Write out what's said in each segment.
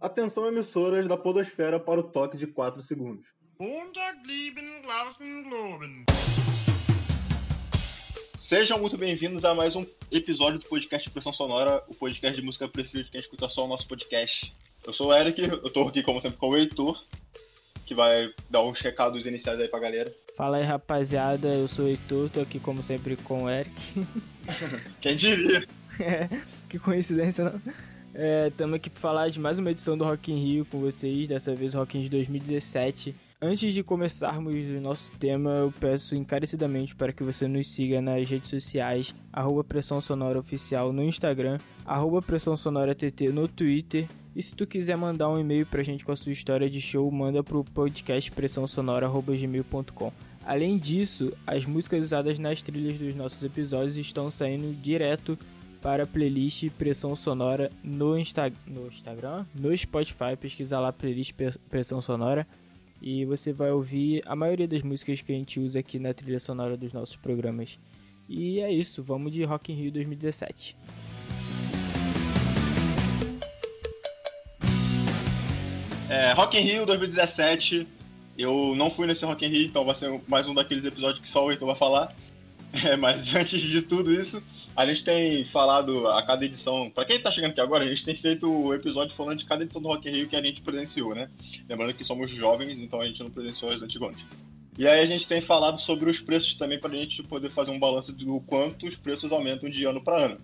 Atenção emissoras da podosfera para o toque de 4 segundos. Sejam muito bem-vindos a mais um episódio do podcast Pressão Sonora, o podcast de música preferido de quem escuta só o nosso podcast. Eu sou o Eric, eu tô aqui como sempre com o Heitor, que vai dar uns recados iniciais aí pra galera. Fala aí rapaziada, eu sou o Heitor, tô aqui como sempre com o Eric. Quem diria? É, que coincidência, não? Estamos é, aqui para falar de mais uma edição do Rock in Rio com vocês, dessa vez Rock in Rio 2017. Antes de começarmos o nosso tema, eu peço encarecidamente para que você nos siga nas redes sociais, arroba Pressão Sonora Oficial no Instagram, arroba Pressão Sonora TT no Twitter. E se tu quiser mandar um e-mail pra gente com a sua história de show, manda pro podcast pressãosonora.gmail.com. Além disso, as músicas usadas nas trilhas dos nossos episódios estão saindo direto para a playlist Pressão Sonora no, Insta no Instagram, no Spotify, pesquisa lá playlist Pressão Sonora e você vai ouvir a maioria das músicas que a gente usa aqui na trilha sonora dos nossos programas. E é isso, vamos de Rock in Rio 2017. É, Rock in Rio 2017, eu não fui nesse Rock in Rio, então vai ser mais um daqueles episódios que só o Heitor vai falar. É, mas antes de tudo isso, a gente tem falado a cada edição, para quem tá chegando aqui agora, a gente tem feito o episódio falando de cada edição do Rock in Rio que a gente presenciou, né? Lembrando que somos jovens, então a gente não presenciou as antigas. E aí a gente tem falado sobre os preços também para a gente poder fazer um balanço do quanto os preços aumentam de ano para ano.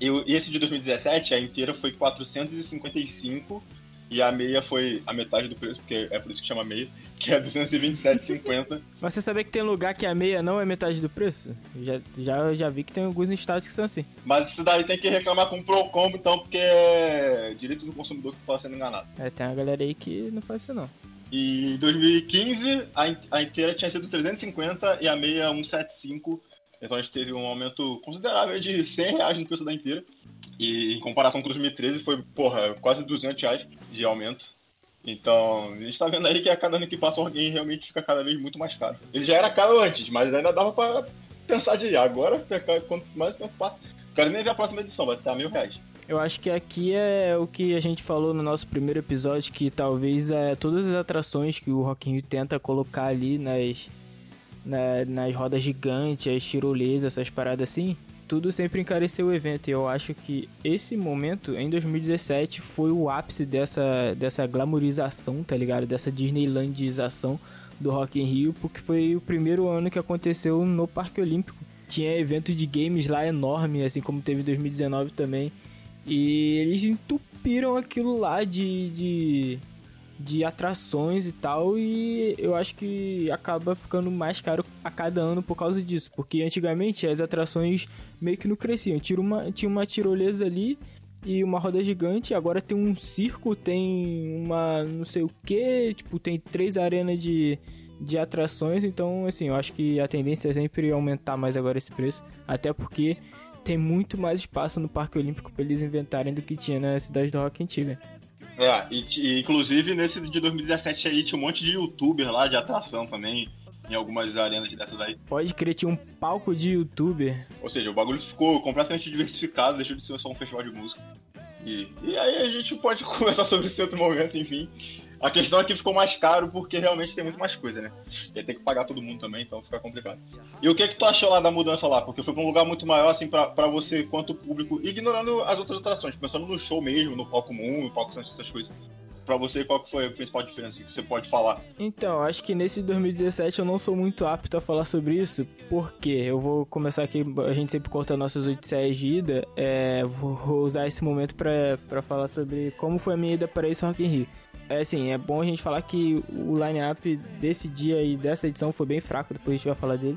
E esse de 2017, a inteira foi 455 e a meia foi a metade do preço, porque é por isso que chama meia, que é 227,50. Mas você sabia que tem lugar que a meia não é metade do preço? Já, já, já vi que tem alguns estados que são assim. Mas isso daí tem que reclamar com o Procombo, então, porque é direito do consumidor que está sendo enganado. É, tem uma galera aí que não faz isso não. E em 2015, a, a inteira tinha sido 350 e a meia 175. Então a gente teve um aumento considerável de 100 reais no preço da inteira. E em comparação com 2013 foi, porra, quase 200 reais de aumento. Então, a gente tá vendo aí que a cada ano que passa o Rock realmente fica cada vez muito mais caro. Ele já era caro antes, mas ainda dava pra pensar de ir. Agora, quanto mais tempo passa. Quero nem ver a próxima edição, vai estar mil reais. Eu acho que aqui é o que a gente falou no nosso primeiro episódio, que talvez é, todas as atrações que o Rock in Rio tenta colocar ali nas, na, nas rodas gigantes, as tirolesas, essas paradas assim, tudo sempre encareceu o evento. E eu acho que esse momento, em 2017, foi o ápice dessa, dessa glamorização, tá ligado? Dessa Disneylandização do Rock in Rio, porque foi o primeiro ano que aconteceu no Parque Olímpico. Tinha evento de games lá enorme, assim como teve em 2019 também. E eles entupiram aquilo lá de, de de atrações e tal, e eu acho que acaba ficando mais caro a cada ano por causa disso, porque antigamente as atrações meio que não cresciam, tinha uma, tinha uma tirolesa ali e uma roda gigante, agora tem um circo, tem uma não sei o que, tipo, tem três arenas de, de atrações, então assim, eu acho que a tendência é sempre aumentar mais agora esse preço, até porque tem muito mais espaço no Parque Olímpico para eles inventarem do que tinha na cidade do Rock antiga. É, e, e, inclusive nesse de 2017 aí tinha um monte de youtuber lá de atração também, em algumas arenas dessas aí. Pode crer, tinha um palco de youtuber. Ou seja, o bagulho ficou completamente diversificado, deixou de ser só um festival de música. E, e aí a gente pode conversar sobre esse outro momento, enfim. A questão é que ficou mais caro porque realmente tem muito mais coisa, né? E tem que pagar todo mundo também, então fica complicado. E o que que tu achou lá da mudança lá? Porque foi pra um lugar muito maior, assim, pra, pra você quanto público, ignorando as outras atrações, pensando no show mesmo, no palco comum, no palco essas coisas. Pra você, qual foi a principal diferença que você pode falar? Então, acho que nesse 2017 eu não sou muito apto a falar sobre isso, porque eu vou começar aqui, a gente sempre corta nossas odisseias de ida, é, vou usar esse momento pra, pra falar sobre como foi a minha ida para esse Rock in Rio é assim, é bom a gente falar que o line-up desse dia e dessa edição foi bem fraco, depois a gente vai falar dele.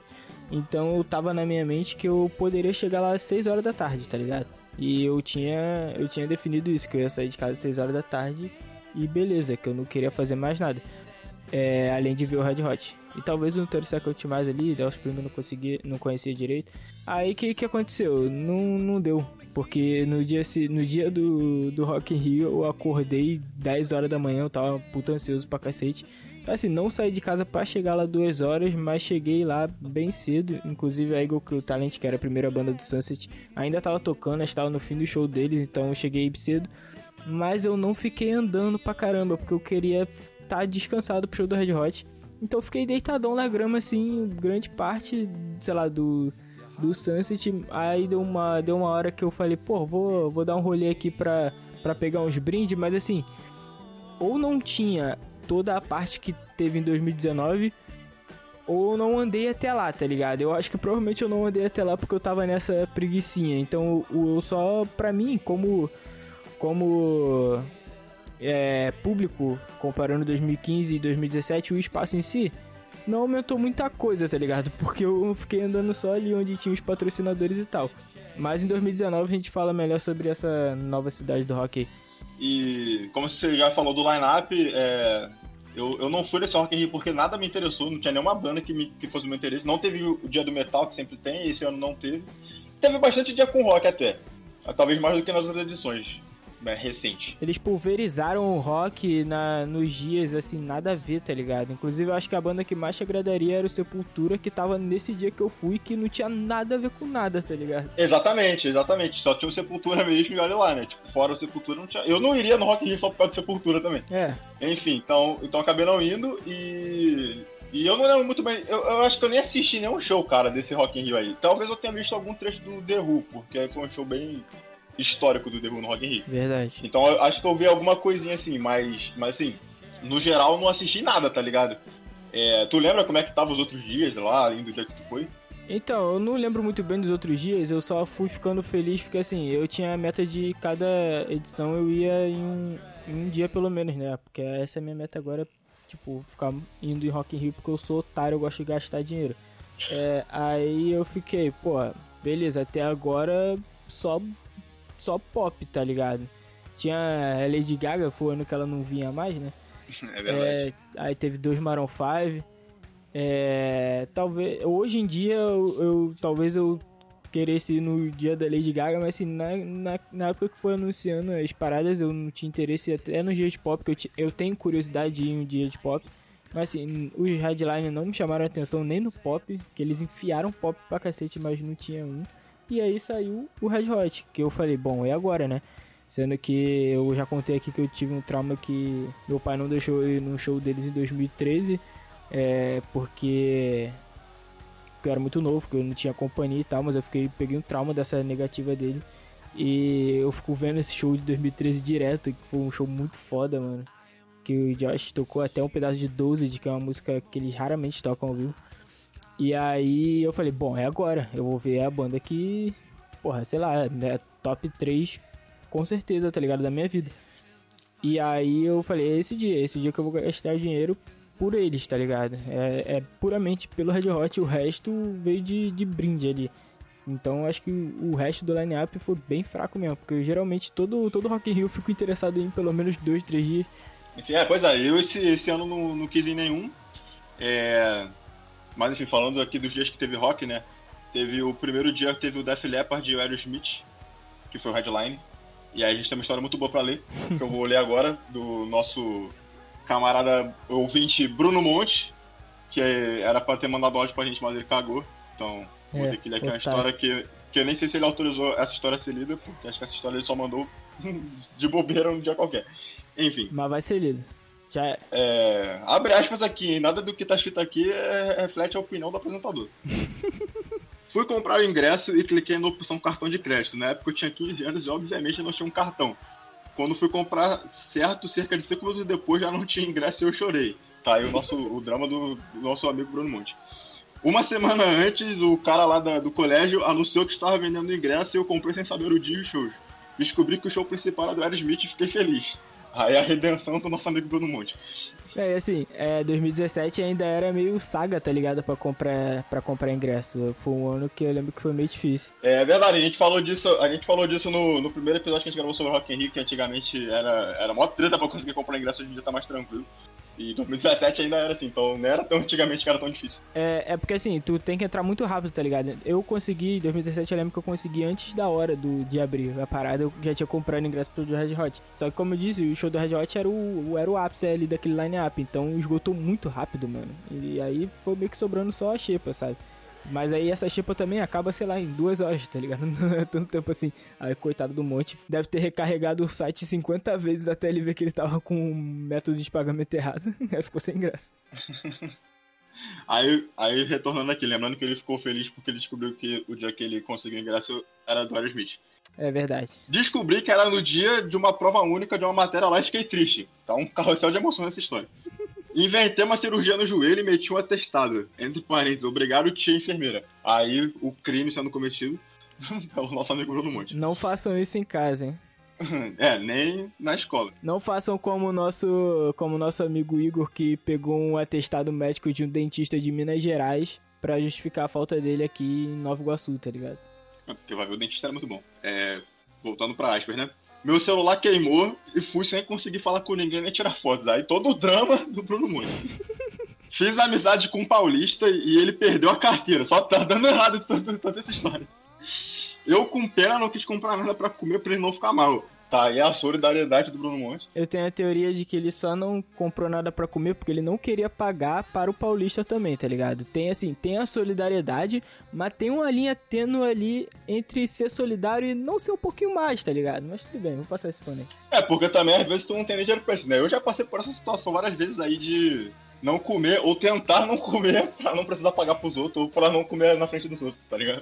Então eu tava na minha mente que eu poderia chegar lá às 6 horas da tarde, tá ligado? E eu tinha, eu tinha definido isso, que eu ia sair de casa às 6 horas da tarde e beleza, que eu não queria fazer mais nada. É, além de ver o Red Hot. E talvez o Notorious Second mais ali, os primos não conseguia, não conhecia direito. Aí que, que aconteceu? Não, não deu. Porque no dia, no dia do, do Rock in Rio eu acordei 10 horas da manhã, eu tava puto ansioso pra cacete. Assim, não saí de casa para chegar lá 2 horas, mas cheguei lá bem cedo. Inclusive a Eagle Crew Talent, que era a primeira banda do Sunset, ainda tava tocando, estava no fim do show deles, então eu cheguei cedo. mas eu não fiquei andando pra caramba, porque eu queria estar tá descansado pro show do Red Hot. Então eu fiquei deitadão na grama, assim, grande parte, sei lá, do, do Sunset. Aí deu uma, deu uma hora que eu falei, pô, vou, vou dar um rolê aqui pra, pra pegar uns brindes, mas assim, ou não tinha toda a parte que teve em 2019 ou não andei até lá, tá ligado? Eu acho que provavelmente eu não andei até lá porque eu tava nessa preguiçinha. Então, eu só, pra mim, como. Como. É, público, comparando 2015 e 2017, o espaço em si não aumentou muita coisa, tá ligado? Porque eu fiquei andando só ali onde tinha os patrocinadores e tal. Mas em 2019 a gente fala melhor sobre essa nova cidade do rock. E como você já falou do line-up, é, eu, eu não fui nesse Rock in Rio porque nada me interessou, não tinha nenhuma banda que, me, que fosse do meu interesse. Não teve o dia do metal, que sempre tem, esse ano não teve. Teve bastante dia com rock até. Talvez mais do que nas outras edições né, recente. Eles pulverizaram o rock na, nos dias, assim, nada a ver, tá ligado? Inclusive, eu acho que a banda que mais te agradaria era o Sepultura, que tava nesse dia que eu fui, que não tinha nada a ver com nada, tá ligado? Exatamente, exatamente. Só tinha o Sepultura mesmo e olha lá, né? Tipo, fora o Sepultura não tinha. Eu não iria no Rock in Rio só por causa do Sepultura também. É. Enfim, então, então acabei não indo e. E eu não lembro muito bem, eu, eu, acho que eu nem assisti nenhum show, cara, desse Rock in Rio aí. Talvez eu tenha visto algum trecho do The Who, porque foi um show bem, histórico do Who no Rock in Rio. Verdade. Então eu acho que eu vi alguma coisinha assim, mas, mas assim, no geral não assisti nada, tá ligado? É, tu lembra como é que tava os outros dias lá, além do dia que tu foi? Então, eu não lembro muito bem dos outros dias, eu só fui ficando feliz porque assim, eu tinha a meta de cada edição eu ia em um, em um dia pelo menos, né? Porque essa é a minha meta agora, tipo, ficar indo em Rock in Rio porque eu sou otário, eu gosto de gastar dinheiro. É, aí eu fiquei, pô, beleza, até agora só só pop, tá ligado? Tinha a Lady Gaga, foi o ano que ela não vinha mais, né? É verdade. É, aí teve dois Maroon 5. É, talvez hoje em dia eu, eu, talvez eu queresse ir no dia da Lady Gaga, mas assim, na, na, na, época que foi anunciando as paradas eu não tinha interesse até no dia de pop, que eu, eu tenho curiosidade de ir um dia de pop. Mas assim, os headliners não me chamaram a atenção nem no pop, que eles enfiaram pop pra cacete, mas não tinha um. E aí saiu o Red Hot, que eu falei, bom, é agora, né? Sendo que eu já contei aqui que eu tive um trauma que meu pai não deixou eu ir no show deles em 2013, é, porque eu era muito novo, porque eu não tinha companhia e tal, mas eu fiquei, peguei um trauma dessa negativa dele. E eu fico vendo esse show de 2013 direto, que foi um show muito foda, mano. Que o Josh tocou até um pedaço de 12, que é uma música que eles raramente tocam ao vivo. E aí eu falei, bom, é agora. Eu vou ver a banda que, porra, sei lá, é top 3 com certeza, tá ligado? Da minha vida. E aí eu falei, é esse dia, esse dia que eu vou gastar dinheiro por eles, tá ligado? É, é puramente pelo Red Hot, o resto veio de, de brinde ali. Então acho que o resto do line-up foi bem fraco mesmo, porque eu, geralmente todo, todo Rock in Rio eu fico interessado em pelo menos dois, três dias. Enfim, é, pois é, eu esse, esse ano não, não quis ir nenhum. É, mas enfim, falando aqui dos dias que teve rock, né? Teve o primeiro dia que teve o Def Leppard e o Aerosmith, que foi o headline. E aí a gente tem uma história muito boa pra ler, que eu vou ler agora, do nosso camarada ouvinte Bruno Monte, que era pra ter mandado áudio pra gente, mas ele cagou. Então, vou é, ter que ler aqui uma história que, que eu nem sei se ele autorizou essa história a ser lida, porque acho que essa história ele só mandou de bobeira um dia qualquer. Enfim. Mas vai ser lida. É. é... Abre aspas aqui, nada do que tá escrito aqui é, reflete a opinião do apresentador. Fui comprar o ingresso e cliquei na opção cartão de crédito. Na época eu tinha 15 anos e obviamente não tinha um cartão. Quando fui comprar certo, cerca de 5 minutos depois já não tinha ingresso e eu chorei. Tá aí o, nosso, o drama do, do nosso amigo Bruno Monte. Uma semana antes, o cara lá da, do colégio anunciou que estava vendendo ingresso e eu comprei sem saber o dia e os shows. Descobri que o show principal era do Aerosmith e fiquei feliz. Aí a redenção do nosso amigo Bruno Monte. É, assim, é, 2017 ainda era meio saga, tá ligado? Pra comprar, pra comprar ingresso. Foi um ano que eu lembro que foi meio difícil. É verdade, a gente falou disso, a gente falou disso no, no primeiro episódio que a gente gravou sobre o Rock in Rio, que antigamente era, era mó treta pra conseguir comprar ingresso, hoje em dia tá mais tranquilo. E 2017 ainda era assim, então não era tão antigamente que era tão difícil. É, é porque assim, tu tem que entrar muito rápido, tá ligado? Eu consegui, em 2017 eu lembro que eu consegui antes da hora do, de abrir a parada, eu já tinha comprado ingresso pro Red Hot. Só que como eu disse, o show do Red Hot era o, era o ápice ali daquele line-up, então esgotou muito rápido, mano. E aí foi meio que sobrando só a xepa, sabe? Mas aí essa chipa também acaba, sei lá, em duas horas, tá ligado? Não é tanto tempo assim. Aí, coitado do Monte, deve ter recarregado o site 50 vezes até ele ver que ele tava com um método de pagamento errado. Aí ficou sem graça. Aí, aí, retornando aqui, lembrando que ele ficou feliz porque ele descobriu que o dia que ele conseguiu ingresso era do Aerosmith. É verdade. Descobri que era no dia de uma prova única de uma matéria lá e fiquei triste. Tá um carrossel de emoções nessa história. Inventei uma cirurgia no joelho e meti um atestado. Entre parênteses, obrigado, tia enfermeira. Aí o crime sendo cometido pelo nosso amigo Bruno Monte. Não façam isso em casa, hein? É, nem na escola. Não façam como o nosso, como nosso amigo Igor, que pegou um atestado médico de um dentista de Minas Gerais para justificar a falta dele aqui em Nova Iguaçu, tá ligado? É, porque vai ver, o dentista era muito bom. É, voltando pra aspas, né? Meu celular queimou e fui sem conseguir falar com ninguém nem tirar fotos. Aí todo o drama do Bruno Muniz. Fiz amizade com um paulista e ele perdeu a carteira. Só tá dando errado toda, essa história. Eu, com pena, não quis comprar nada para comer pra ele não ficar mal. Tá, e a solidariedade do Bruno Monte. Eu tenho a teoria de que ele só não comprou nada para comer porque ele não queria pagar para o paulista também, tá ligado? Tem assim, tem a solidariedade, mas tem uma linha tênue ali entre ser solidário e não ser um pouquinho mais, tá ligado? Mas tudo bem, vou passar esse pano aí. É, porque também às vezes tu não tem nem dinheiro pra isso, né? Eu já passei por essa situação várias vezes aí de não comer ou tentar não comer pra não precisar pagar pros outros ou pra não comer na frente dos outros, tá ligado?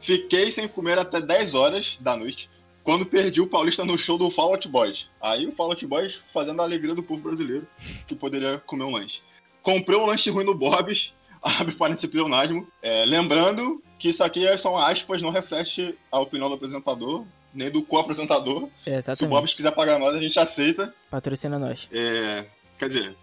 Fiquei sem comer até 10 horas da noite quando perdi o Paulista no show do Fall Out Boys. Aí o Fall Out Boys fazendo a alegria do povo brasileiro que poderia comer um lanche. Comprei um lanche ruim no Bob's, abre parênteses pleonasmo. É, lembrando que isso aqui são aspas, não reflete a opinião do apresentador, nem do co-apresentador. É, Se o Bob's quiser pagar nós, a gente aceita. Patrocina nós. É, quer dizer,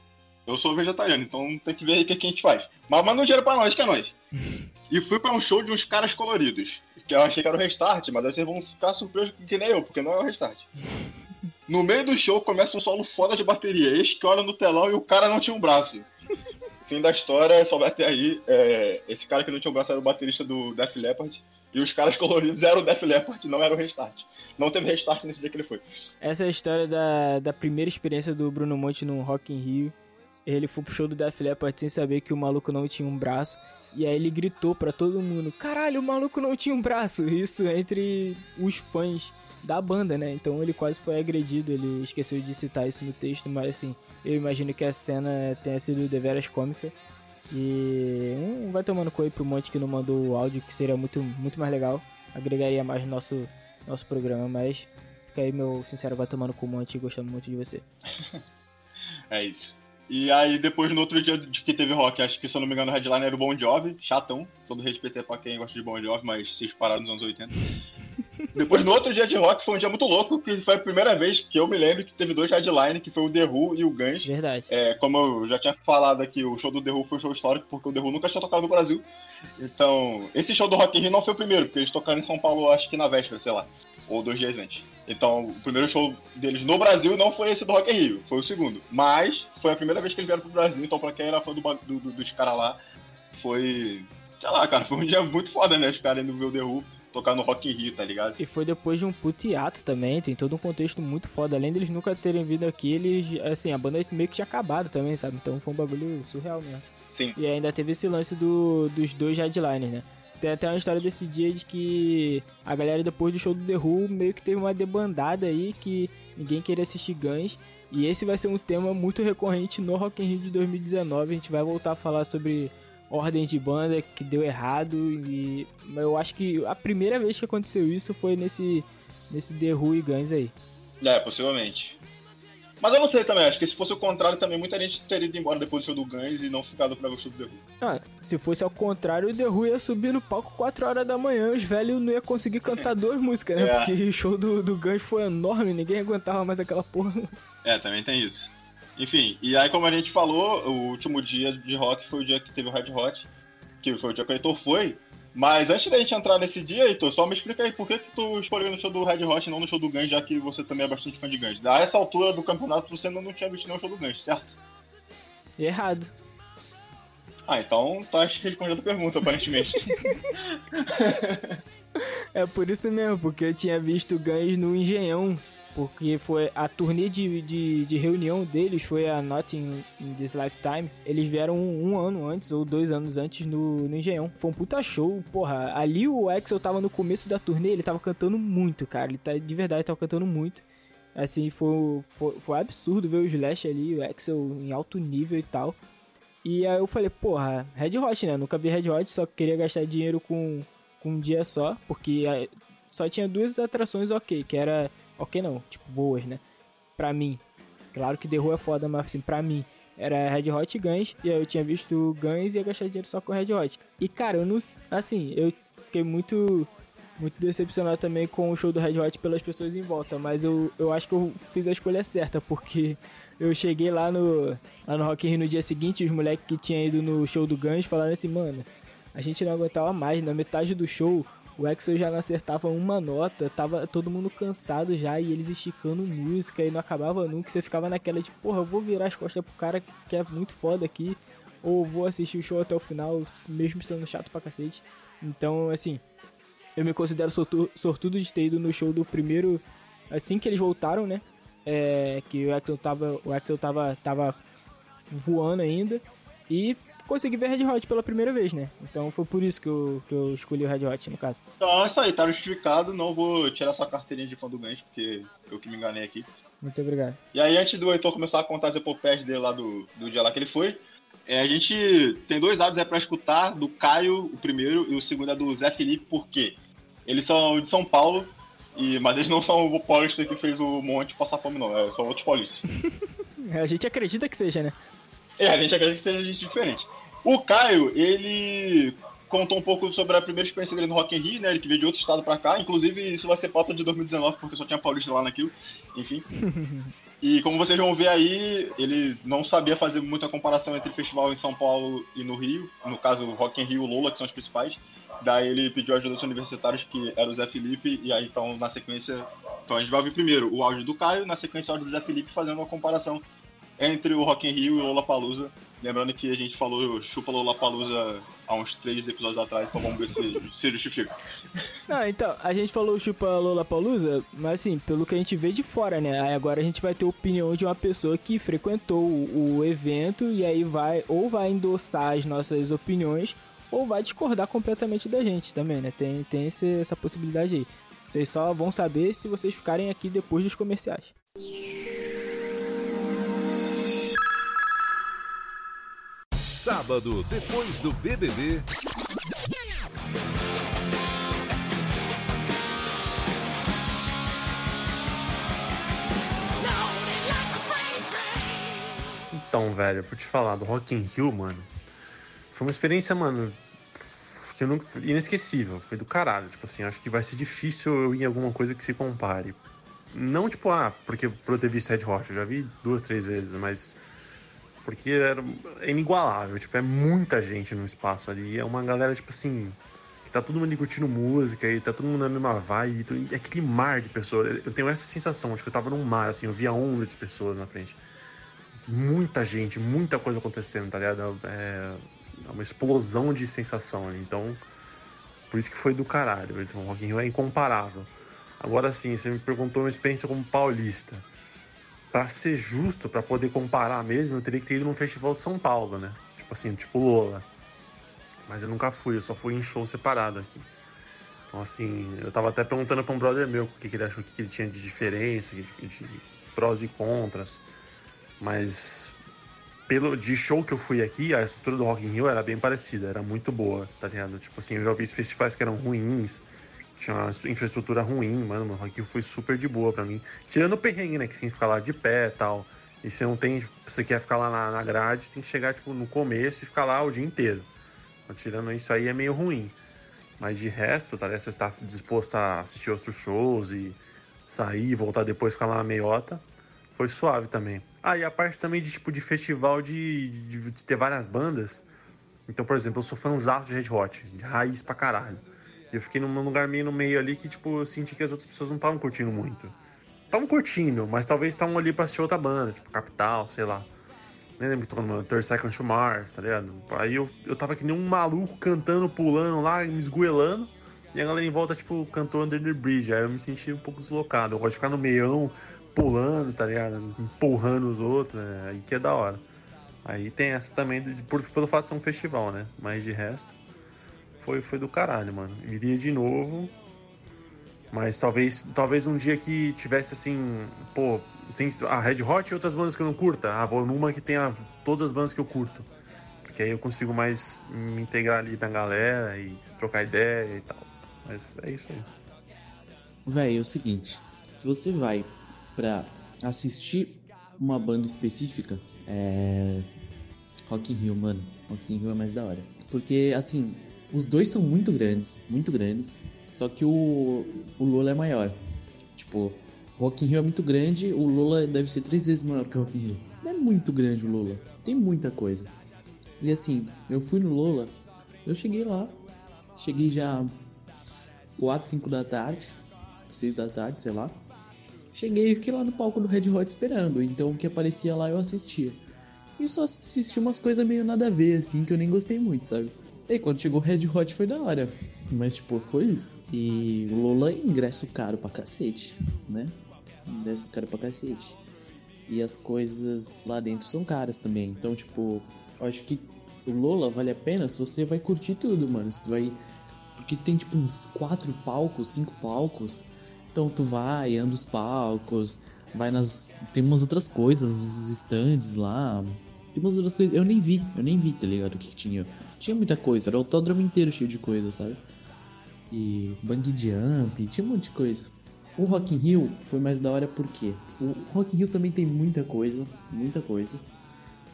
eu sou vegetariano, então tem que ver aí o que, que a gente faz. Mas manda um dinheiro pra nós, que é nós. e fui pra um show de uns caras coloridos. Que eu achei que era o restart, mas aí vocês vão ficar surpresos que nem eu, porque não é o restart. No meio do show começa um solo foda de bateria. Eis que olha no telão e o cara não tinha um braço. Fim da história, só vai ter aí. É, esse cara que não tinha um braço era o baterista do Def Leppard. E os caras coloridos eram o Def Leppard, não era o restart. Não teve restart nesse dia que ele foi. Essa é a história da, da primeira experiência do Bruno Monte no Rock in Rio. Ele foi pro show do Def Leppard sem saber que o maluco não tinha um braço. E aí ele gritou para todo mundo: Caralho, o maluco não tinha um braço. Isso entre os fãs da banda, né? Então ele quase foi agredido. Ele esqueceu de citar isso no texto, mas assim, eu imagino que a cena tenha sido deveras cômica. E um vai tomando coi pro monte que não mandou o áudio, que seria muito, muito mais legal. Agregaria mais no nosso, nosso programa, mas fica aí meu sincero, vai tomando com o monte gostando muito de você. é isso. E aí, depois, no outro dia de que teve rock, acho que, se eu não me engano, o headline era o Bon Jovi, chatão. Todo respeito é pra quem gosta de Bon Jovi, mas vocês pararam nos anos 80. Depois, no outro dia de rock, foi um dia muito louco, que foi a primeira vez que eu me lembro que teve dois headlines, que foi o The Who e o Guns. Verdade. É, como eu já tinha falado aqui, o show do The Who foi um show histórico, porque o The Who nunca tinha tocado no Brasil. Então, esse show do Rock in Rio não foi o primeiro, porque eles tocaram em São Paulo, acho que na véspera, sei lá, ou dois dias antes. Então, o primeiro show deles no Brasil não foi esse do Rock in Rio, foi o segundo. Mas foi a primeira vez que eles vieram pro Brasil, então pra quem era fã do, do, do dos caras lá, foi. Sei lá, cara, foi um dia muito foda, né? Os caras indo ver o The Who tocar no Rock in Rio, tá ligado? E foi depois de um puto hiato também, tem todo um contexto muito foda. Além deles nunca terem vindo aqui, eles, assim, a banda meio que tinha acabado também, sabe? Então foi um bagulho surreal mesmo. Sim. E ainda teve esse lance do, dos dois headliners, né? Tem até uma história desse dia de que a galera depois do show do The Who meio que teve uma debandada aí que ninguém queria assistir Guns. E esse vai ser um tema muito recorrente no Rock in Rio de 2019. A gente vai voltar a falar sobre ordem de banda que deu errado e eu acho que a primeira vez que aconteceu isso foi nesse nesse The Who e Guns aí. É, possivelmente. Mas eu não sei também, acho que se fosse o contrário também, muita gente teria ido embora depois do show do Guns e não ficado pra show do The Who. Ah, se fosse ao contrário, o The Who ia subir no palco 4 horas da manhã, os velhos não iam conseguir cantar duas músicas, né? É. Porque o show do, do Guns foi enorme, ninguém aguentava mais aquela porra. É, também tem isso. Enfim, e aí como a gente falou, o último dia de rock foi o dia que teve o Red Hot, que foi o dia que o Heitor foi, mas antes da gente entrar nesse dia, Heitor, só me explica aí por que, que tu escolheu no show do Red Hot e não no show do Guns, já que você também é bastante fã de Guns. A essa altura do campeonato você não tinha visto nenhum show do Guns, certo? Errado. Ah, então tá respondendo a pergunta, aparentemente. é por isso mesmo, porque eu tinha visto Guns no Engenhão porque foi a turnê de, de, de, reunião deles foi a Not in, in This Lifetime. Eles vieram um, um, ano antes ou dois anos antes no, no Engenhão. Foi um puta show, porra. Ali o Axel tava no começo da turnê, ele tava cantando muito, cara. Ele tá, de verdade tava cantando muito. Assim, foi, foi, foi absurdo ver o Slash ali, o Axel em alto nível e tal. E aí eu falei, porra, Red Hot, né? Nunca vi Red Hot, só queria gastar dinheiro com, com um dia só, porque só tinha duas atrações ok, que era ok não, tipo, boas, né? Pra mim. Claro que The Who é foda, mas assim, pra mim era Red Hot Guns, e aí eu tinha visto Guns e ia gastar dinheiro só com Red Hot. E cara, eu não. Assim, eu fiquei muito. Muito decepcionado também com o show do Red Hot pelas pessoas em volta, mas eu, eu acho que eu fiz a escolha certa, porque eu cheguei lá no, lá no Rock in Rio no dia seguinte, os moleques que tinham ido no show do Guns falaram assim, mano, a gente não aguentava mais, na metade do show o Axel já não acertava uma nota, tava todo mundo cansado já e eles esticando música e não acabava nunca. Você ficava naquela de, porra, eu vou virar as costas pro cara que é muito foda aqui, ou vou assistir o show até o final, mesmo sendo chato pra cacete. Então, assim, eu me considero sortudo de ter ido no show do primeiro, assim que eles voltaram, né? É, que o Axel tava, o Axel tava, tava voando ainda. E consegui ver Red Hot pela primeira vez, né? Então foi por isso que eu, que eu escolhi o Red Hot, no caso. Então é isso aí, tá justificado. Não vou tirar sua carteirinha de fã do Gancho, porque eu que me enganei aqui. Muito obrigado. E aí, antes do Heitor começar a contar as epopeias dele lá do, do dia lá que ele foi, é, a gente tem dois áudios aí pra escutar, do Caio, o primeiro, e o segundo é do Zé Felipe, por quê? Eles são de São Paulo, e, mas eles não são o paulista que fez o monte passar fome, não. É, são outros paulistas. a gente acredita que seja, né? É, a gente acredita que seja gente diferente. O Caio, ele contou um pouco sobre a primeira experiência dele no Rock in Rio, né? Ele que veio de outro estado pra cá. Inclusive, isso vai ser pauta de 2019, porque só tinha paulista lá naquilo. Enfim. E como vocês vão ver aí, ele não sabia fazer muita comparação entre festival em São Paulo e no Rio. No caso, o Rock in Rio e o Lola, que são os principais. Daí ele pediu ajuda dos universitários, que era o Zé Felipe. E aí, então, na sequência... Então, a gente vai ouvir primeiro o áudio do Caio, na sequência o áudio do Zé Felipe, fazendo uma comparação entre o Rock in Rio e o Lollapalooza. Lembrando que a gente falou chupa Lollapalooza há uns três episódios atrás, então vamos ver se, se justifica. Não, então, a gente falou chupa Lollapalooza, mas assim, pelo que a gente vê de fora, né? Aí agora a gente vai ter a opinião de uma pessoa que frequentou o, evento e aí vai, ou vai endossar as nossas opiniões, ou vai discordar completamente da gente também, né? Tem, tem esse, essa possibilidade aí. Vocês só vão saber se vocês ficarem aqui depois dos comerciais. Sábado, depois do BBB. Então, velho, pra te falar do Rock in Rio, mano, foi uma experiência, mano, que eu não, inesquecível, foi do caralho. Tipo assim, acho que vai ser difícil eu ir em alguma coisa que se compare. Não, tipo, ah, porque por eu ter visto Red Hot, eu já vi duas, três vezes, mas porque era, é inigualável, tipo, é muita gente no espaço ali. É uma galera, tipo assim, que tá todo mundo curtindo música e tá todo mundo na mesma vibe. É aquele mar de pessoas. Eu tenho essa sensação, acho que eu tava num mar, assim, eu via onda de pessoas na frente. Muita gente, muita coisa acontecendo, tá ligado? É, é uma explosão de sensação ali. Então, por isso que foi do caralho. Então, o Rock in Rio é incomparável. Agora sim, você me perguntou uma experiência como paulista para ser justo, para poder comparar mesmo, eu teria que ter ido num festival de São Paulo, né? Tipo assim, tipo Lola. Mas eu nunca fui, eu só fui em show separado aqui. Então, assim, eu tava até perguntando pra um brother meu o que, que ele achou, que, que ele tinha de diferença, de, de prós e contras. Mas, pelo de show que eu fui aqui, a estrutura do Rock in Rio era bem parecida, era muito boa, tá ligado? Tipo assim, eu já vi festivais que eram ruins, tinha uma infraestrutura ruim, mano. O Rock foi super de boa para mim. Tirando o perrengue, né? Que você tem que ficar lá de pé e tal. E você não tem. Você quer ficar lá na, na grade, tem que chegar, tipo, no começo e ficar lá o dia inteiro. Então, tirando isso aí é meio ruim. Mas de resto, tá, você está disposto a assistir outros shows e sair, voltar depois ficar lá na meiota. Foi suave também. Ah, e a parte também de tipo de festival de, de, de ter várias bandas. Então, por exemplo, eu sou fãzaço de Red Hot, de raiz pra caralho. Eu fiquei num lugar meio no meio ali que, tipo, eu senti que as outras pessoas não estavam curtindo muito. Estavam curtindo, mas talvez estavam ali pra assistir outra banda, tipo Capital, sei lá. Nem lembro que no Third Second to Mars, tá ligado? Aí eu, eu tava que nem um maluco cantando, pulando lá, me esgoelando. e a galera em volta, tipo, cantou Under the Bridge. Aí eu me senti um pouco deslocado. Eu gosto de ficar no meião, pulando, tá ligado? Empurrando os outros, né? Aí que é da hora. Aí tem essa também, de, por, pelo fato de ser um festival, né? Mas de resto, foi, foi do caralho, mano. Iria de novo. Mas talvez, talvez um dia que tivesse assim, pô, tem a Red Hot e outras bandas que eu não curta. Ah, vou numa que tenha todas as bandas que eu curto. Porque aí eu consigo mais me integrar ali na galera e trocar ideia e tal. Mas é isso aí. Véi, é o seguinte, se você vai pra assistir uma banda específica, é. Rock in Rio, mano. Rock in Rio é mais da hora. Porque, assim, os dois são muito grandes, muito grandes. Só que o, o Lola é maior. Tipo, Rock in Rio é muito grande, o Lola deve ser três vezes maior que o Rock in Rio. Não é muito grande o Lola, tem muita coisa. E assim, eu fui no Lola, eu cheguei lá, cheguei já 4, 5 da tarde, 6 da tarde, sei lá. Cheguei e fiquei lá no palco do Red Hot esperando, então o que aparecia lá eu assistia. E só assisti umas coisas meio nada a ver, assim, que eu nem gostei muito, sabe? E quando chegou Red Hot foi da hora. Mas, tipo, foi isso. E o Lola é ingresso caro pra cacete, né? Ingresso caro pra cacete. E as coisas lá dentro são caras também. Então, tipo, eu acho que o Lola vale a pena se você vai curtir tudo, mano. Se tu vai. Porque tem, tipo, uns quatro palcos, cinco palcos. Então tu vai, anda os palcos, vai nas. Tem umas outras coisas, os stands lá. Tem umas outras coisas. Eu nem vi, eu nem vi, tá ligado? O que tinha. Tinha muita coisa, era o autódromo inteiro cheio de coisa, sabe? E bang jump, tinha um monte de coisa. O Rock in Rio foi mais da hora porque o Rock in Rio também tem muita coisa, muita coisa.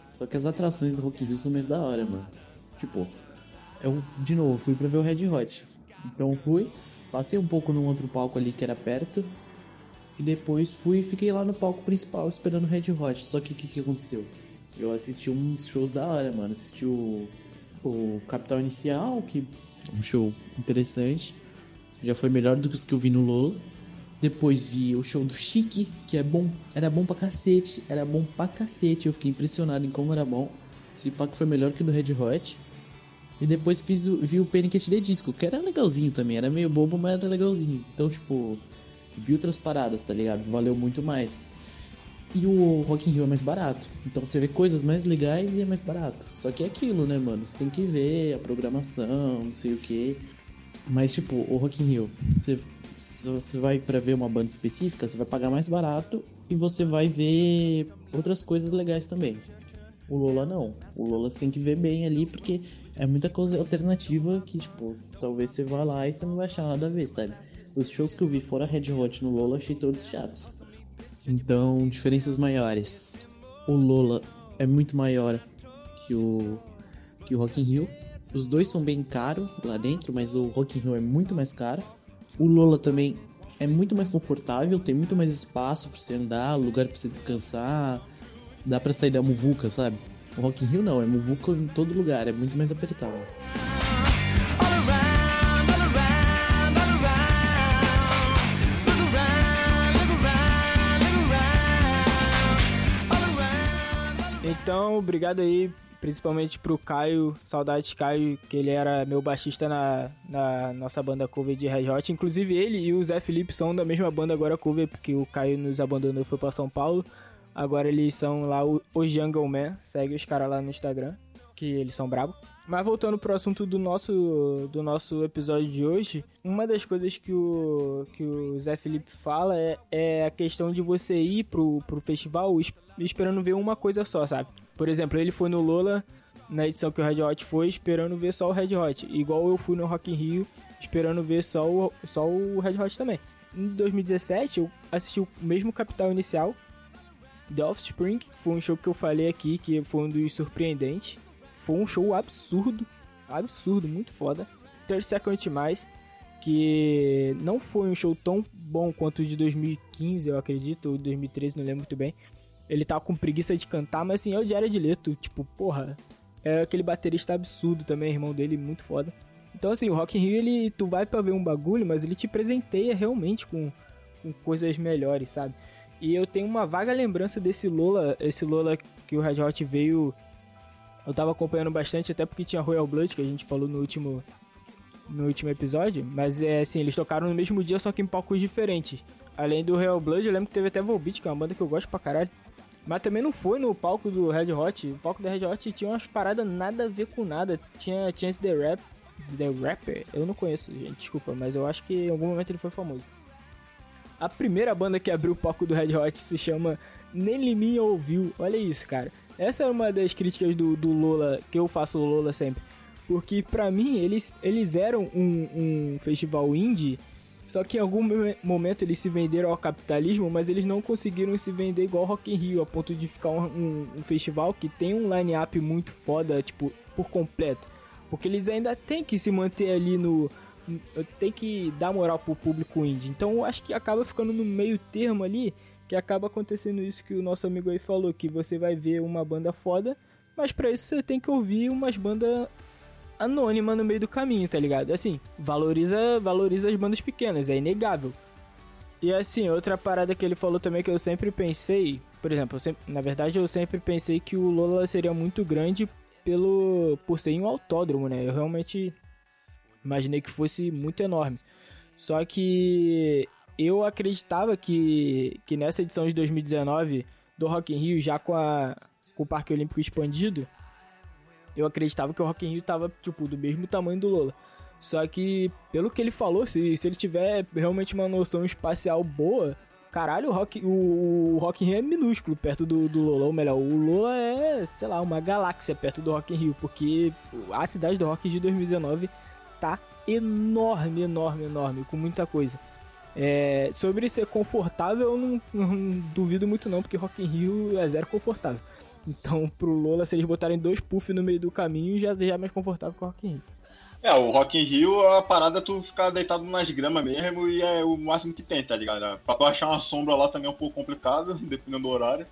Só que as atrações do Rock in Rio são mais da hora, mano. Tipo, eu de novo fui pra ver o Red Hot. Então fui, passei um pouco num outro palco ali que era perto. E depois fui e fiquei lá no palco principal esperando o Red Hot. Só que o que, que aconteceu? Eu assisti uns shows da hora, mano. Assisti o, o Capital Inicial, que é um show interessante. Já foi melhor do que os que eu vi no Lola. Depois vi o show do Chique, que é bom. Era bom pra cacete. Era bom pra cacete. Eu fiquei impressionado em como era bom. Esse pack foi melhor que o do Red Hot. E depois fiz o, vi o Panic! at the Disco, que era legalzinho também. Era meio bobo, mas era legalzinho. Então, tipo, vi outras paradas, tá ligado? Valeu muito mais. E o Rock in Rio é mais barato. Então você vê coisas mais legais e é mais barato. Só que é aquilo, né, mano? Você tem que ver a programação, não sei o que. Mas, tipo, o Rock in Rio, você, você vai para ver uma banda específica, você vai pagar mais barato e você vai ver outras coisas legais também. O Lola não. O Lola você tem que ver bem ali porque é muita coisa alternativa que, tipo, talvez você vá lá e você não vai achar nada a ver, sabe? Os shows que eu vi fora Red Hot no Lola achei todos chatos. Então, diferenças maiores. O Lola é muito maior que o que o Rock in Rio. Os dois são bem caros lá dentro, mas o Rock in Rio é muito mais caro. O Lola também é muito mais confortável, tem muito mais espaço para você andar, lugar para você descansar. Dá para sair da muvuca, sabe? O Rock in Rio não, é muvuca em todo lugar, é muito mais apertado. Então, obrigado aí, principalmente pro Caio, saudades Caio, que ele era meu baixista na, na nossa banda cover de Red Hot. Inclusive ele e o Zé Felipe são da mesma banda agora cover, porque o Caio nos abandonou e foi pra São Paulo. Agora eles são lá os Jungle Man, segue os caras lá no Instagram, que eles são bravos. Mas voltando pro assunto do nosso, do nosso episódio de hoje, uma das coisas que o, que o Zé Felipe fala é, é a questão de você ir pro, pro festival esperando ver uma coisa só, sabe? Por exemplo, ele foi no Lola, na edição que o Red Hot foi, esperando ver só o Red Hot. Igual eu fui no Rock in Rio, esperando ver só o, só o Red Hot também. Em 2017, eu assisti o mesmo Capital Inicial, The Offspring, que foi um show que eu falei aqui, que foi um dos surpreendentes. Foi um show absurdo, absurdo, muito foda. 30 Second Mais, que não foi um show tão bom quanto o de 2015, eu acredito, ou 2013, não lembro muito bem. Ele tava com preguiça de cantar, mas assim, é o de Leto, tipo, porra, é aquele baterista absurdo também, irmão dele, muito foda. Então assim, o Rock in Rio, ele, tu vai pra ver um bagulho, mas ele te presenteia realmente com, com coisas melhores, sabe? E eu tenho uma vaga lembrança desse Lola, esse Lola que o Red Hot veio eu tava acompanhando bastante, até porque tinha Royal Blood, que a gente falou no último no último episódio, mas é assim, eles tocaram no mesmo dia, só que em palcos diferentes. Além do Real Blood, eu lembro que teve até Volbeat, que é uma banda que eu gosto pra caralho. Mas também não foi no palco do Red Hot. O palco do Red Hot tinha umas paradas nada a ver com nada. Tinha Chance the Rap, The Rapper. Eu não conheço, gente, desculpa, mas eu acho que em algum momento ele foi famoso. A primeira banda que abriu o palco do Red Hot se chama Nem Liminha Ouviu. Olha isso, cara. Essa é uma das críticas do, do Lola, que eu faço o Lola sempre. Porque pra mim, eles, eles eram um, um festival indie, só que em algum momento eles se venderam ao capitalismo, mas eles não conseguiram se vender igual Rock in Rio, a ponto de ficar um, um, um festival que tem um line-up muito foda, tipo, por completo. Porque eles ainda têm que se manter ali no... Tem que dar moral pro público indie. Então eu acho que acaba ficando no meio termo ali, que acaba acontecendo isso que o nosso amigo aí falou, que você vai ver uma banda foda, mas para isso você tem que ouvir umas bandas anônima no meio do caminho, tá ligado? Assim, valoriza, valoriza as bandas pequenas, é inegável. E assim, outra parada que ele falou também que eu sempre pensei, por exemplo, sempre, na verdade eu sempre pensei que o Lola seria muito grande pelo por ser um autódromo, né? Eu realmente imaginei que fosse muito enorme. Só que eu acreditava que, que nessa edição de 2019 do Rock in Rio, já com, a, com o Parque Olímpico expandido, eu acreditava que o Rock in Rio tava, tipo, do mesmo tamanho do Lola. Só que, pelo que ele falou, se, se ele tiver realmente uma noção espacial boa, caralho, o Rock, o, o Rock in Rio é minúsculo perto do, do Lola. Ou melhor, o Lola é, sei lá, uma galáxia perto do Rock in Rio, porque a cidade do Rock in Rio 2019 tá enorme, enorme, enorme, com muita coisa. É, sobre ser confortável, eu não, não, duvido muito não, porque Rock in Rio é zero confortável. Então, pro Lola, se eles botarem dois puffs no meio do caminho, já, já é mais confortável que o Rock in Rio. É, o Rock in Rio, a parada é tu ficar deitado nas gramas mesmo e é o máximo que tem, tá ligado? Pra tu achar uma sombra lá também é um pouco complicado, dependendo do horário.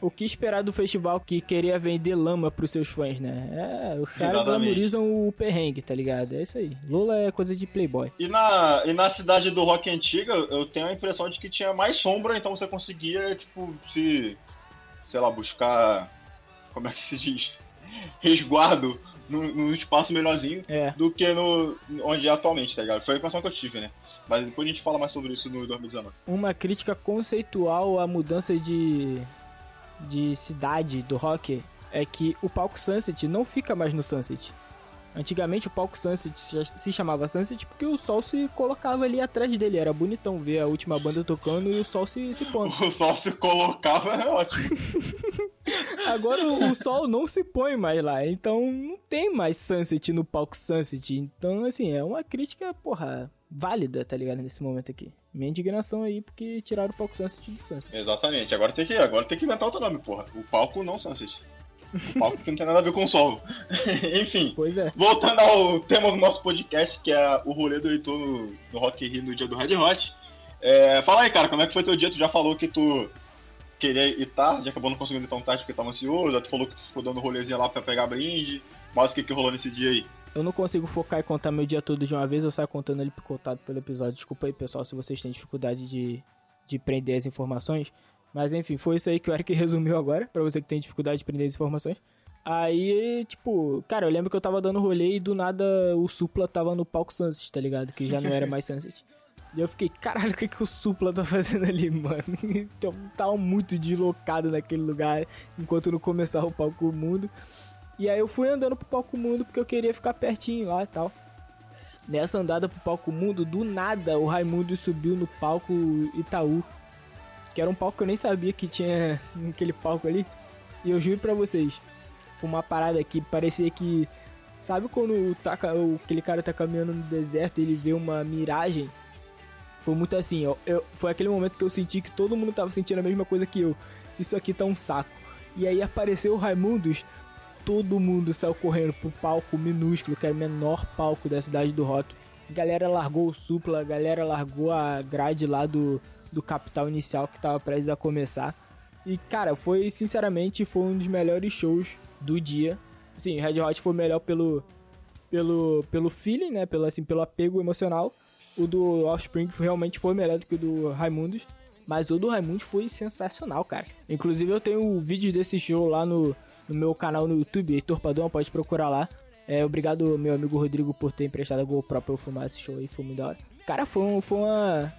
O que esperar do festival que queria vender lama pros seus fãs, né? É, os caras glamorizam o perrengue, tá ligado? É isso aí. Lula é coisa de playboy. E na, e na cidade do rock antiga, eu tenho a impressão de que tinha mais sombra, então você conseguia, tipo, se sei lá, buscar. Como é que se diz? Resguardo num, espaço melhorzinho é. do que no onde é atualmente, tá ligado? Foi a impressão que eu tive, né? Mas depois a gente fala mais sobre isso no 2019. Uma crítica conceitual à mudança de, de cidade do rock é que o palco Sunset não fica mais no Sunset. Antigamente o palco Sunset se chamava Sunset porque o sol se colocava ali atrás dele. Era bonitão ver a última banda tocando e o sol se, se pondo. O sol se colocava é ótimo. Agora o sol não se põe mais lá, então não tem mais Sunset no palco Sunset. Então, assim, é uma crítica, porra, válida, tá ligado? Nesse momento aqui. Minha indignação aí porque tiraram o palco Sunset do Sunset. Exatamente, agora tem que, agora tem que inventar outro nome, porra. O palco não Sunset. O palco que não tem nada a ver com o solo. Enfim. Pois é. Voltando ao tema do nosso podcast, que é o rolê do Heitor no, no Rock Rio no dia do Red Hot. É, fala aí, cara, como é que foi teu dia? Tu já falou que tu queria ir tarde, acabou não conseguindo ir tão tarde porque tava ansioso, já tu falou que tu ficou dando rolezinha lá pra pegar brinde. Mas o que, que rolou nesse dia aí? Eu não consigo focar e contar meu dia todo de uma vez, eu saio contando ele picotado pelo episódio. Desculpa aí, pessoal, se vocês têm dificuldade de, de prender as informações. Mas enfim, foi isso aí que o Eric resumiu agora, para você que tem dificuldade de prender as informações. Aí, tipo, cara, eu lembro que eu tava dando rolê e do nada o Supla tava no palco Sunset, tá ligado? Que já não era mais Sunset. E eu fiquei, caralho, o que, que o Supla tá fazendo ali, mano? Então tava muito deslocado naquele lugar enquanto não começava o palco mundo. E aí eu fui andando pro palco mundo porque eu queria ficar pertinho lá e tal. Nessa andada pro palco mundo, do nada o Raimundo subiu no palco Itaú que era um palco que eu nem sabia que tinha aquele palco ali. E eu juro pra vocês, foi uma parada que parecia que. Sabe quando tá, aquele cara tá caminhando no deserto e ele vê uma miragem? Foi muito assim, ó. Eu, foi aquele momento que eu senti que todo mundo tava sentindo a mesma coisa que eu. Isso aqui tá um saco. E aí apareceu o Raimundos, todo mundo saiu correndo pro palco minúsculo, que era o menor palco da cidade do rock. A galera largou o supla, a galera largou a grade lá do, do capital inicial que tava prestes a começar. E, cara, foi, sinceramente, foi um dos melhores shows do dia. Sim, Red Hot foi melhor pelo, pelo, pelo feeling, né? Pelo, assim, pelo apego emocional. O do Offspring realmente foi melhor do que o do Raimundos. Mas o do Raimundos foi sensacional, cara. Inclusive eu tenho vídeos desse show lá no, no meu canal no YouTube, Heitor pode procurar lá. É, obrigado, meu amigo Rodrigo, por ter emprestado a GoPro pra eu filmar esse show aí, foi muito da hora. Cara, foi, foi uma.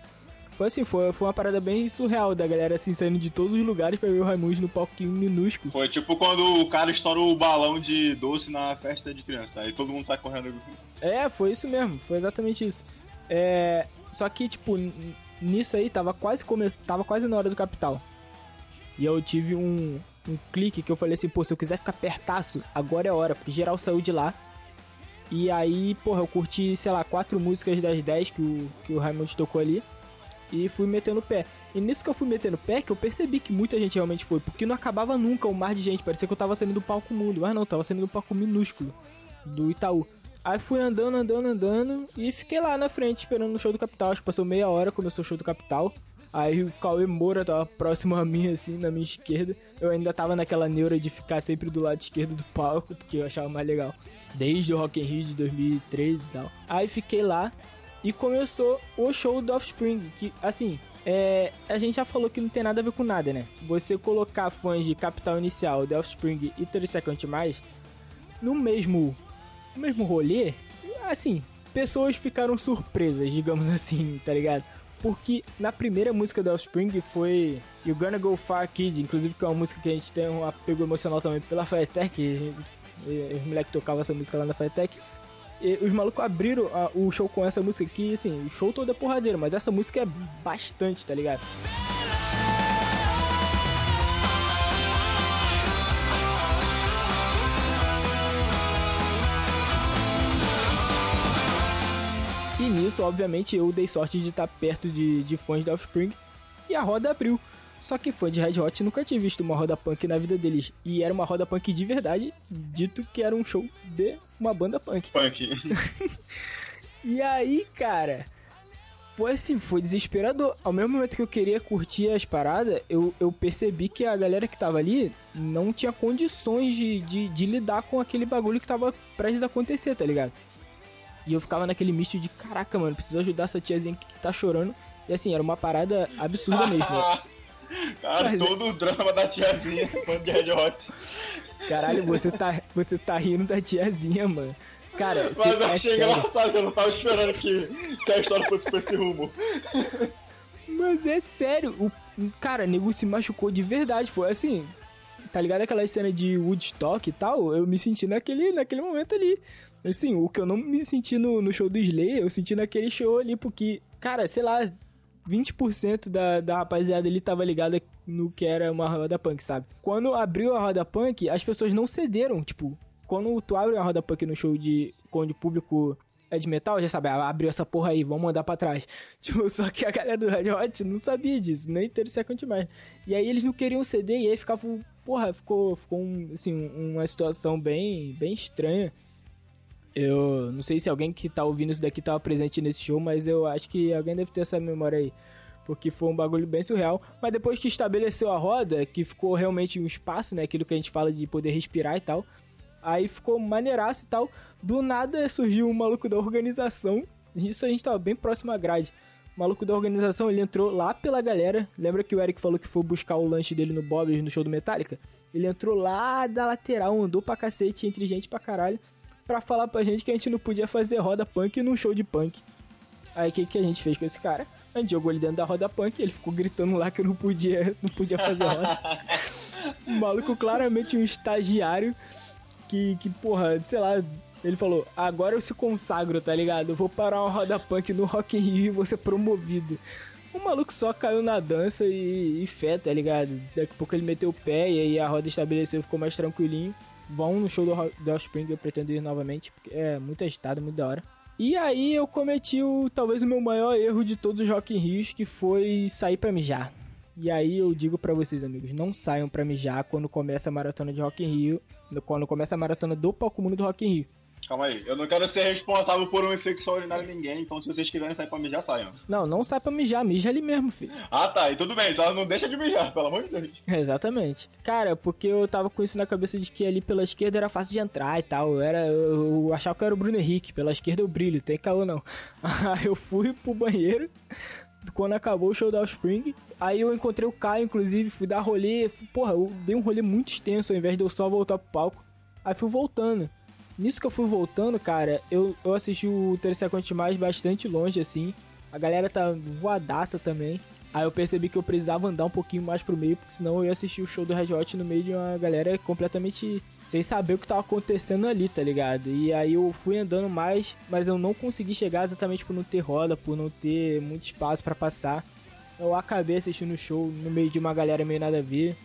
Foi assim, foi, foi uma parada bem surreal da galera assim saindo de todos os lugares pra ver o Raimundos no palquinho minúsculo. Foi tipo quando o cara estoura o balão de doce na festa de criança. Aí todo mundo sai correndo. É, foi isso mesmo, foi exatamente isso. É, só que, tipo, nisso aí tava quase come... tava quase na hora do capital. E eu tive um, um clique que eu falei assim, pô, se eu quiser ficar pertaço, agora é a hora, porque geral saiu de lá. E aí, porra, eu curti, sei lá, quatro músicas das dez que o, que o Raimundo tocou ali. E fui metendo o pé. E nisso que eu fui metendo o pé, que eu percebi que muita gente realmente foi. Porque não acabava nunca o mar de gente. Parecia que eu tava saindo do palco mundo. Mas não, tava saindo do palco minúsculo. Do Itaú. Aí fui andando, andando, andando. E fiquei lá na frente esperando o show do Capital. Acho que passou meia hora, começou o show do Capital. Aí o Cauê Moura tava próximo a mim, assim, na minha esquerda. Eu ainda tava naquela neura de ficar sempre do lado esquerdo do palco, porque eu achava mais legal. Desde o Rock in Rio de 2013 e tal. Aí fiquei lá e começou o show do Offspring, que, assim, é, a gente já falou que não tem nada a ver com nada, né? Você colocar fãs de Capital Inicial, The Offspring e 30 Seconds Mais no mesmo, no mesmo rolê, assim, pessoas ficaram surpresas, digamos assim, tá ligado? Porque na primeira música do Offspring foi You Gonna Go Far Kid, inclusive que é uma música que a gente tem um apego emocional também pela Firetech, os moleques tocavam essa música lá na Firetech. E os malucos abriram a, o show com essa música aqui, assim, o show todo é porradeiro, mas essa música é bastante, tá ligado? E nisso, obviamente, eu dei sorte de estar perto de, de fãs da Offspring e a roda abriu. Só que fã de Red Hot nunca tinha visto uma roda punk na vida deles. E era uma roda punk de verdade, dito que era um show de uma banda punk. Punk. e aí, cara, foi assim, foi desesperador. Ao mesmo momento que eu queria curtir as paradas, eu, eu percebi que a galera que tava ali não tinha condições de, de, de lidar com aquele bagulho que tava prestes a acontecer, tá ligado? E eu ficava naquele misto de, caraca, mano, preciso ajudar essa tiazinha que tá chorando. E assim, era uma parada absurda mesmo. Cara, Mas todo é... o drama da tiazinha fã de Red Hot. Caralho, você tá, você tá rindo da tiazinha, mano. Cara, Mas eu achei é engraçado, eu não tava esperando que, que a história fosse pra esse rumo. Mas é sério, o cara, nego se machucou de verdade, foi assim. Tá ligado aquela cena de Woodstock e tal? Eu me senti naquele, naquele momento ali. Assim, o que eu não me senti no, no show do Slayer, eu senti naquele show ali, porque, cara, sei lá, 20% da, da rapaziada ali tava ligada no que era uma roda punk, sabe? Quando abriu a roda punk, as pessoas não cederam, tipo, quando tu abre a roda punk no show de quando o público é de metal, já sabe, ah, abriu essa porra aí, vamos mandar pra trás. Tipo, só que a galera do Red Hot não sabia disso, nem ter second mais. E aí eles não queriam ceder e aí ficava, porra, ficou, ficou um, assim, uma situação bem, bem estranha. Eu não sei se alguém que tá ouvindo isso daqui tava presente nesse show, mas eu acho que alguém deve ter essa memória aí. Porque foi um bagulho bem surreal. Mas depois que estabeleceu a roda, que ficou realmente um espaço, né? Aquilo que a gente fala de poder respirar e tal. Aí ficou maneiraço e tal. Do nada surgiu um maluco da organização. Isso a gente tava bem próximo à grade. O maluco da organização, ele entrou lá pela galera. Lembra que o Eric falou que foi buscar o lanche dele no Bob's no show do Metallica? Ele entrou lá da lateral, andou pra cacete entre gente pra caralho pra falar pra gente que a gente não podia fazer roda punk num show de punk. Aí o que, que a gente fez com esse cara? A gente jogou ele dentro da roda punk, ele ficou gritando lá que eu não podia, não podia fazer roda. o maluco claramente um estagiário que, que, porra, sei lá, ele falou, agora eu se consagro, tá ligado? Eu vou parar uma roda punk no Rock in Rio e vou ser promovido. O maluco só caiu na dança e, e fé, tá ligado? Daqui a pouco ele meteu o pé e aí a roda estabeleceu, ficou mais tranquilinho vão no show do, do Offspring, eu pretendo ir novamente, porque é muito agitado, muito da hora. E aí eu cometi o talvez o meu maior erro de todos os Rock in Rios, que foi sair pra mijar. E aí eu digo para vocês, amigos, não saiam pra mijar quando começa a maratona de Rock in Rio, quando começa a maratona do Palco Mundo do Rock in Rio. Calma aí, eu não quero ser responsável por uma infecção urinária em ninguém, então se vocês quiserem sair pra mijar, saiam. Não, não sai pra mijar, mija ali mesmo, filho. Ah tá, e tudo bem, só não deixa de mijar, pelo amor de Deus. Exatamente. Cara, porque eu tava com isso na cabeça de que ali pela esquerda era fácil de entrar e tal. Eu, era, eu, eu achava que eu era o Bruno Henrique, pela esquerda eu brilho, tem calor não. Aí eu fui pro banheiro, quando acabou o show da Offspring. Aí eu encontrei o Caio, inclusive, fui dar rolê. Porra, eu dei um rolê muito extenso ao invés de eu só voltar pro palco. Aí fui voltando. Nisso que eu fui voltando, cara, eu, eu assisti o 30 Seconds mais bastante longe, assim. A galera tá voadaça também. Aí eu percebi que eu precisava andar um pouquinho mais pro meio, porque senão eu ia assistir o show do Red Hot no meio de uma galera completamente sem saber o que tava acontecendo ali, tá ligado? E aí eu fui andando mais, mas eu não consegui chegar exatamente por não ter roda, por não ter muito espaço para passar. Eu acabei assistindo o show no meio de uma galera meio nada a ver.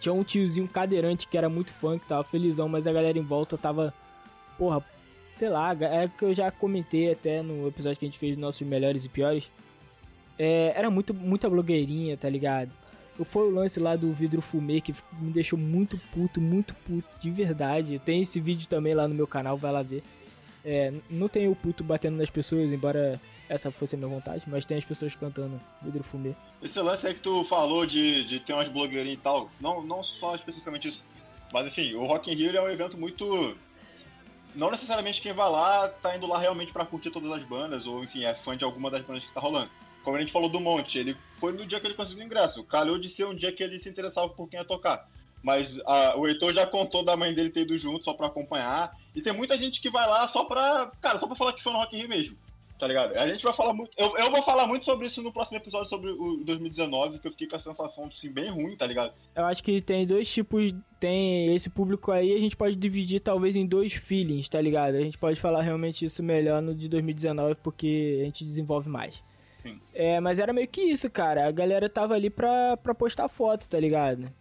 Tinha um tiozinho cadeirante que era muito fã, que tava felizão, mas a galera em volta tava. Porra, sei lá, é que eu já comentei até no episódio que a gente fez dos nossos melhores e piores. É, era muito, muita blogueirinha, tá ligado? Foi o lance lá do vidro fumê que me deixou muito puto, muito puto, de verdade. Tem esse vídeo também lá no meu canal, vai lá ver. É, não tem o puto batendo nas pessoas, embora essa fosse a minha vontade, mas tem as pessoas cantando vidro fumê. Esse lance aí que tu falou de, de ter umas blogueirinhas e tal, não, não só especificamente isso, mas enfim, o Rock in Rio é um evento muito... Não necessariamente quem vai lá tá indo lá realmente para curtir todas as bandas, ou enfim, é fã de alguma das bandas que tá rolando como a gente falou do Monte, ele foi no dia que ele conseguiu o ingresso. Calhou de ser um dia que ele se interessava por quem ia tocar. Mas a, o Heitor já contou da mãe dele ter ido junto só pra acompanhar. E tem muita gente que vai lá só pra. Cara, só pra falar que foi no Rock in Rio mesmo. Tá ligado? A gente vai falar muito. Eu, eu vou falar muito sobre isso no próximo episódio sobre o 2019, que eu fiquei com a sensação assim, bem ruim, tá ligado? Eu acho que tem dois tipos. Tem esse público aí, a gente pode dividir talvez em dois feelings, tá ligado? A gente pode falar realmente isso melhor no de 2019, porque a gente desenvolve mais. Sim. É, mas era meio que isso, cara. A galera tava ali pra, pra postar foto, tá ligado?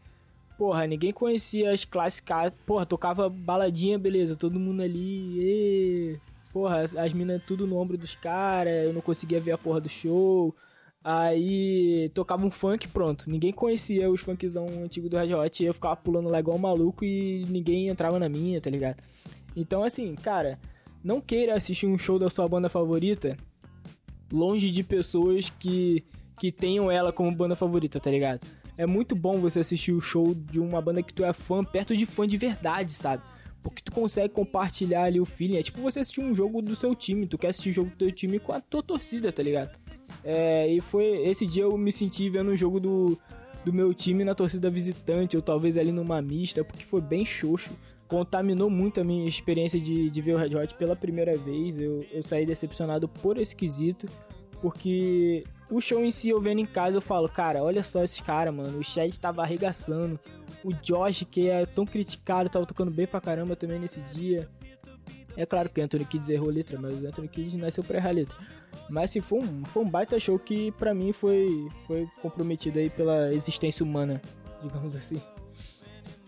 Porra, ninguém conhecia as clássicas. Porra, tocava baladinha, beleza, todo mundo ali. E... Porra, as, as minas tudo no ombro dos caras, eu não conseguia ver a porra do show. Aí tocava um funk, pronto. Ninguém conhecia os funkzão antigo do Red Hot. E eu ficava pulando lá igual um maluco e ninguém entrava na minha, tá ligado? Então, assim, cara, não queira assistir um show da sua banda favorita longe de pessoas que, que tenham ela como banda favorita, tá ligado? É muito bom você assistir o show de uma banda que tu é fã, perto de fã de verdade, sabe? Porque tu consegue compartilhar ali o feeling. É tipo você assistir um jogo do seu time. Tu quer assistir o jogo do teu time com a tua torcida, tá ligado? É, e foi esse dia eu me senti vendo o jogo do, do meu time na torcida visitante, ou talvez ali numa mista, porque foi bem xoxo. Contaminou muito a minha experiência de, de ver o Red Hot pela primeira vez. Eu, eu saí decepcionado por esquisito, porque o show em si eu vendo em casa eu falo, cara, olha só esses caras, mano. O Chad tava arregaçando. O Josh, que é tão criticado, tava tocando bem pra caramba também nesse dia. É claro que o Anthony Kidd errou a letra, mas o Anthony Kidd nasceu pra errar a letra. Mas assim, foi um, foi um baita show que pra mim foi, foi comprometido aí pela existência humana, digamos assim.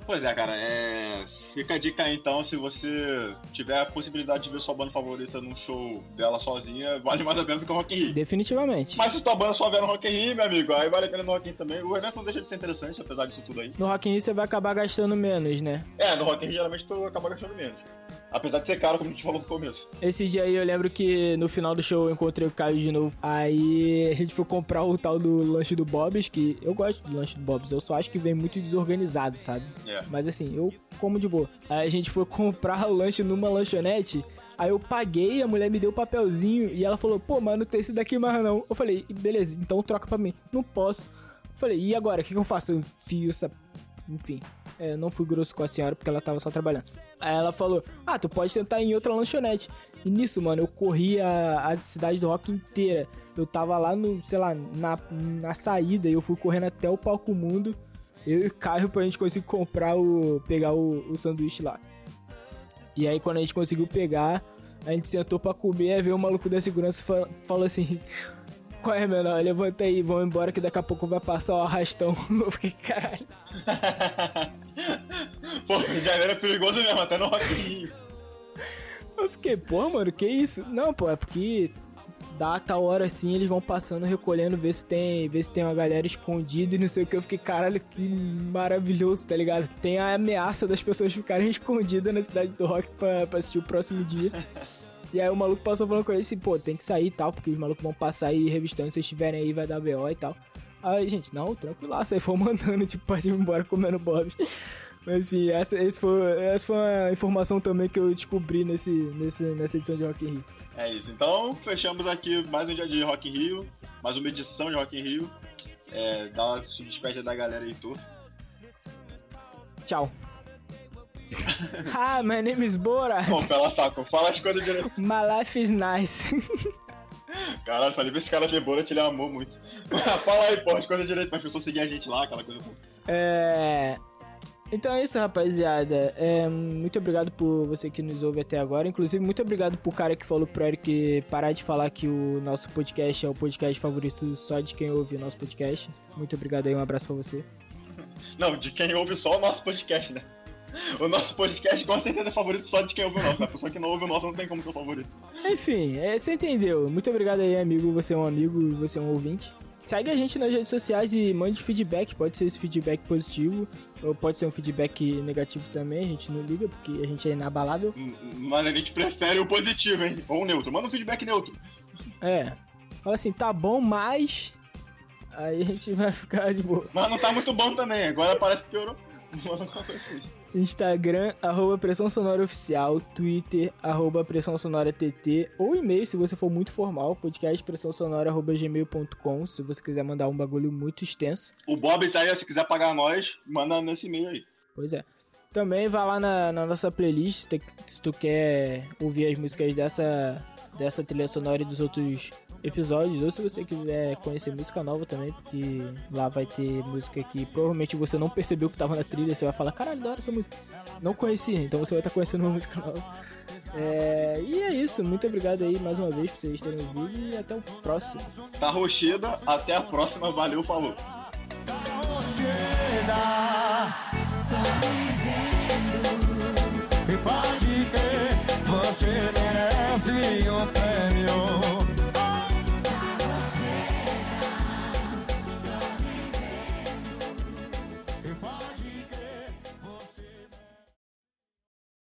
Pois é, cara, é... fica a dica aí então, se você tiver a possibilidade de ver sua banda favorita num show dela sozinha, vale mais a pena do que o Rock in Rio. Definitivamente. Mas se tua banda só vier no Rock in Rio, meu amigo, aí vale a pena no Rock in Rio também. O evento não deixa de ser interessante, apesar disso tudo aí. No Rock in Rio você vai acabar gastando menos, né? É, no Rock in Rio geralmente tu acaba gastando menos. Apesar de ser caro, como a gente falou no começo. Esse dia aí eu lembro que no final do show eu encontrei o Caio de novo. Aí a gente foi comprar o tal do lanche do Bob's, que eu gosto do lanche do Bob's, eu só acho que vem muito desorganizado, sabe? É. Mas assim, eu como de boa. Aí a gente foi comprar o lanche numa lanchonete. Aí eu paguei, a mulher me deu o papelzinho e ela falou: pô, mano, não tem esse daqui mais não. Eu falei: beleza, então troca pra mim. Não posso. Eu falei: e agora? O que, que eu faço? Eu enfio essa. Enfim. É, não fui grosso com a senhora porque ela tava só trabalhando. Aí ela falou: Ah, tu pode tentar em outra lanchonete. E nisso, mano, eu corri a, a cidade do rock inteira. Eu tava lá no, sei lá, na, na saída e eu fui correndo até o palco mundo. Eu e o Caio pra gente conseguir comprar o. pegar o, o sanduíche lá. E aí quando a gente conseguiu pegar, a gente sentou pra comer, aí veio o maluco da segurança e falou assim. Qual é, menor? Levanta aí, vamos embora que daqui a pouco vai passar o arrastão. Eu fiquei, caralho. Pô, Janeiro é perigoso mesmo, até no Rock. Eu fiquei, pô, mano, que isso? Não, pô, é porque data, hora assim, eles vão passando, recolhendo, ver se tem, ver se tem uma galera escondida e não sei o que. Eu fiquei, caralho, que maravilhoso, tá ligado? Tem a ameaça das pessoas ficarem escondidas na cidade do rock pra, pra assistir o próximo dia. E aí o maluco passou falando com ele assim, pô, tem que sair e tal, porque os malucos vão passar aí revistando, se vocês estiverem aí vai dar BO e tal. Aí, gente, não, tranquilaço, aí foi mandando, tipo, pra ir embora comendo Bob's. Mas enfim, essa, esse foi, essa foi uma informação também que eu descobri nesse, nesse, nessa edição de Rock in Rio. É isso, então fechamos aqui mais um dia de Rock in Rio, mais uma edição de Rock in Rio. É, dá, se despede da galera aí, tu. Tchau. Ah, my name is Bora. Bom, pela saco, fala as coisas direito. My life is nice. Caralho, falei pra esse cara de Borat, ele amou muito. fala aí, pô, as coisas direito, pra pessoas seguir a gente lá, aquela coisa. É. Então é isso, rapaziada. É, muito obrigado por você que nos ouve até agora. Inclusive, muito obrigado pro cara que falou pro Eric parar de falar que o nosso podcast é o podcast favorito só de quem ouve o nosso podcast. Muito obrigado aí, um abraço pra você. Não, de quem ouve só o nosso podcast, né? O nosso podcast com certeza é favorito só de quem ouve o nosso. A pessoa que não ouve o nosso não tem como ser favorito. Enfim, é, você entendeu. Muito obrigado aí, amigo. Você é um amigo, você é um ouvinte. Segue a gente nas redes sociais e mande feedback. Pode ser esse feedback positivo, ou pode ser um feedback negativo também. A gente não liga, porque a gente é inabalável. Mas a gente prefere o positivo, hein? Ou o neutro. Manda um feedback neutro. É. Fala assim, tá bom, mas. Aí a gente vai ficar de boa. Mas não tá muito bom também. Agora parece que piorou. Manda uma coisa assim. Instagram, arroba Pressão Sonora Oficial, Twitter, arroba Pressão Sonora TT, ou e-mail, se você for muito formal, podcast pressão sonora, arroba gmail.com, se você quiser mandar um bagulho muito extenso. O Bob aí, se quiser pagar nós, manda nesse e-mail aí. Pois é. Também vai lá na, na nossa playlist, se tu- se tu quer ouvir as músicas dessa, dessa trilha sonora e dos outros episódios, ou se você quiser conhecer música nova também, porque lá vai ter música que provavelmente você não percebeu que tava na trilha, você vai falar, caralho, adoro essa música. Não conhecia, então você vai estar tá conhecendo uma música nova. É, e é isso, muito obrigado aí mais uma vez por vocês terem ouvido e até o próximo. Tá Rocheda, até a próxima, valeu, falou.